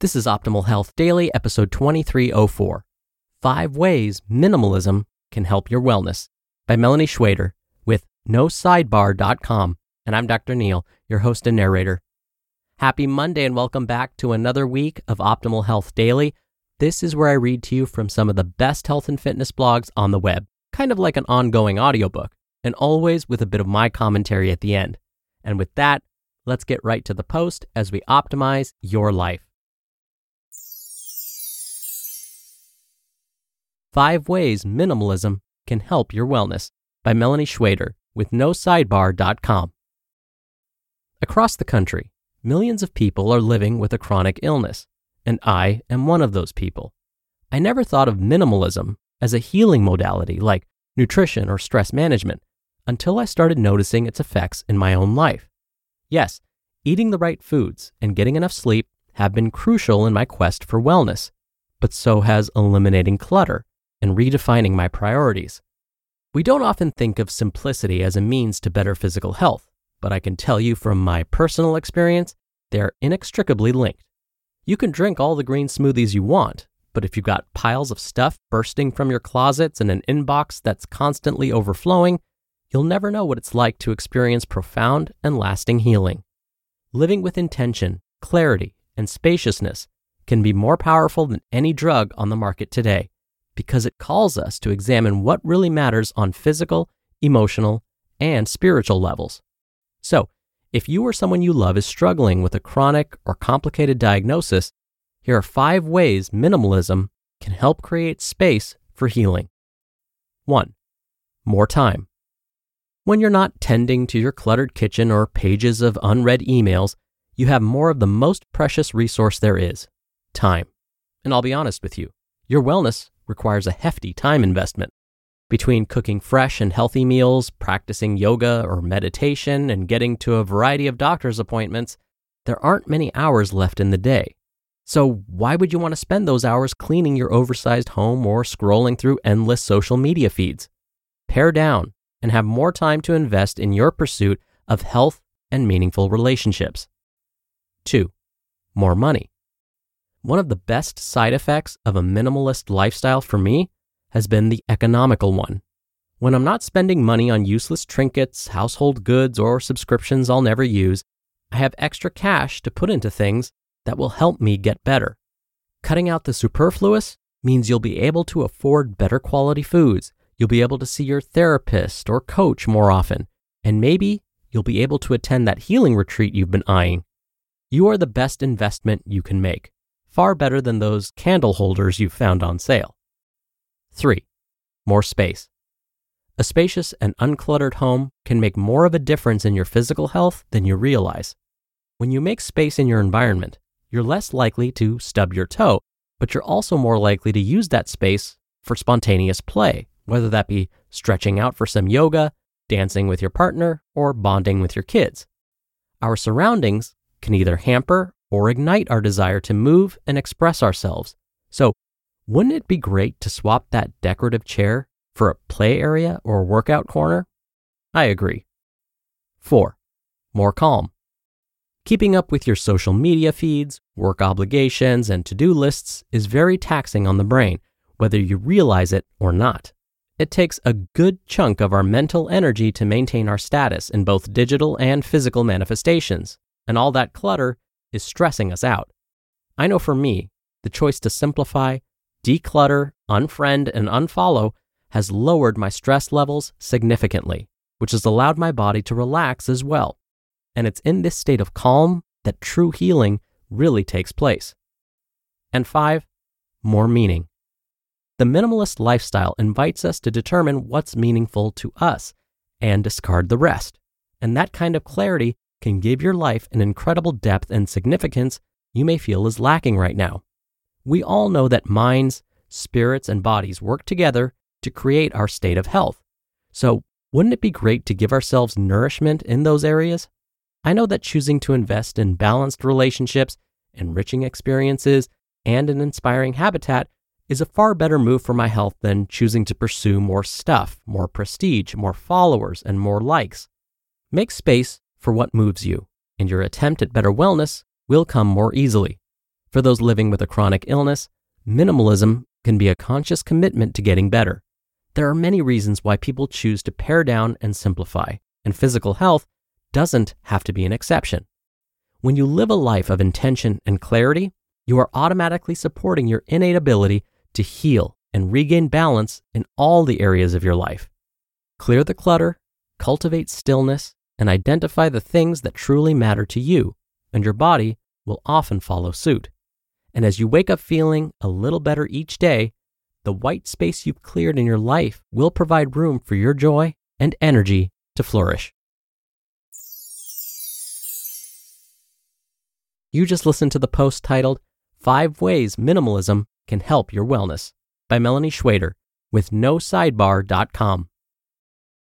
This is Optimal Health Daily, episode 2304 Five Ways Minimalism Can Help Your Wellness by Melani Schweder with NoSidebar.com. And I'm Dr. Neal, your host and narrator. Happy Monday and welcome back to another week of Optimal Health Daily. This is where I read to you from some of the best health and fitness blogs on the web, kind of like an ongoing audiobook, and always with a bit of my commentary at the end. And with that, let's get right to the post as we optimize your life. Five Ways Minimalism Can Help Your Wellness by Melani Schweder with NoSidebar.com. Across the country, millions of people are living with a chronic illness, and I am one of those people. I never thought of minimalism as a healing modality like nutrition or stress management until I started noticing its effects in my own life. Yes, eating the right foods and getting enough sleep have been crucial in my quest for wellness, but so has eliminating clutter and redefining my priorities. We don't often think of simplicity as a means to better physical health, but I can tell you from my personal experience, they're inextricably linked. You can drink all the green smoothies you want, but if you've got piles of stuff bursting from your closets and an inbox that's constantly overflowing, you'll never know what it's like to experience profound and lasting healing. Living with intention, clarity, and spaciousness can be more powerful than any drug on the market today because it calls us to examine what really matters on physical, emotional, and spiritual levels. So, if you or someone you love is struggling with a chronic or complicated diagnosis, here are five ways minimalism can help create space for healing. 1. More time. When you're not tending to your cluttered kitchen or pages of unread emails, you have more of the most precious resource there is time. And I'll be honest with you, your wellness requires a hefty time investment. Between cooking fresh and healthy meals, practicing yoga or meditation, and getting to a variety of doctor's appointments, there aren't many hours left in the day. So, why would you want to spend those hours cleaning your oversized home or scrolling through endless social media feeds? Pare down and have more time to invest in your pursuit of health and meaningful relationships. 2. More money. One of the best side effects of a minimalist lifestyle for me has been the economical one. When I'm not spending money on useless trinkets, household goods, or subscriptions I'll never use, I have extra cash to put into things that will help me get better. Cutting out the superfluous means you'll be able to afford better quality foods, you'll be able to see your therapist or coach more often, and maybe you'll be able to attend that healing retreat you've been eyeing. You are the best investment you can make, far better than those candle holders you've found on sale. 3. More space. A spacious and uncluttered home can make more of a difference in your physical health than you realize. When you make space in your environment, you're less likely to stub your toe, but you're also more likely to use that space for spontaneous play, whether that be stretching out for some yoga, dancing with your partner, or bonding with your kids. Our surroundings can either hamper or ignite our desire to move and express ourselves. So wouldn't it be great to swap that decorative chair for a play area or workout corner? I agree. 4. More calm. Keeping up with your social media feeds, work obligations, and to do lists is very taxing on the brain, whether you realize it or not. It takes a good chunk of our mental energy to maintain our status in both digital and physical manifestations, and all that clutter is stressing us out. I know for me, the choice to simplify, declutter, unfriend, and unfollow has lowered my stress levels significantly, which has allowed my body to relax as well. And it's in this state of calm that true healing really takes place. And five, more meaning. The minimalist lifestyle invites us to determine what's meaningful to us and discard the rest. And that kind of clarity can give your life an incredible depth and significance you may feel is lacking right now. We all know that minds, spirits, and bodies work together to create our state of health. So, wouldn't it be great to give ourselves nourishment in those areas? I know that choosing to invest in balanced relationships, enriching experiences, and an inspiring habitat is a far better move for my health than choosing to pursue more stuff, more prestige, more followers, and more likes. Make space for what moves you, and your attempt at better wellness will come more easily. For those living with a chronic illness, minimalism can be a conscious commitment to getting better. There are many reasons why people choose to pare down and simplify, and physical health doesn't have to be an exception. When you live a life of intention and clarity, you are automatically supporting your innate ability to heal and regain balance in all the areas of your life. Clear the clutter, cultivate stillness, and identify the things that truly matter to you, and your body will often follow suit. And as you wake up feeling a little better each day, the white space you've cleared in your life will provide room for your joy and energy to flourish. You just listened to the post titled Five Ways Minimalism can help your wellness by Melani Schweder with NoSidebar.com.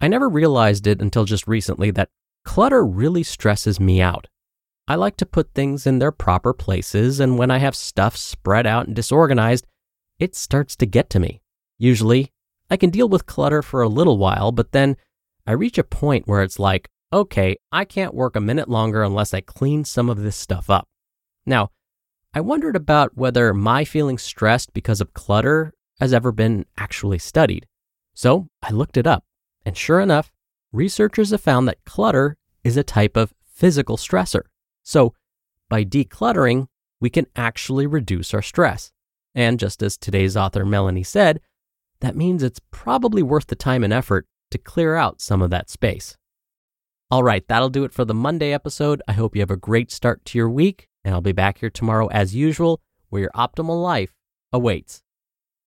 I never realized it until just recently that clutter really stresses me out. I like to put things in their proper places, and when I have stuff spread out and disorganized, it starts to get to me. Usually, I can deal with clutter for a little while, but then I reach a point where it's like, okay, I can't work a minute longer unless I clean some of this stuff up. Now, I wondered about whether my feeling stressed because of clutter has ever been actually studied. So I looked it up. And sure enough, researchers have found that clutter is a type of physical stressor. So, by decluttering, we can actually reduce our stress. And just as today's author Melani said, that means it's probably worth the time and effort to clear out some of that space. All right, that'll do it for the Monday episode. I hope you have a great start to your week, and I'll be back here tomorrow as usual, where your optimal life awaits.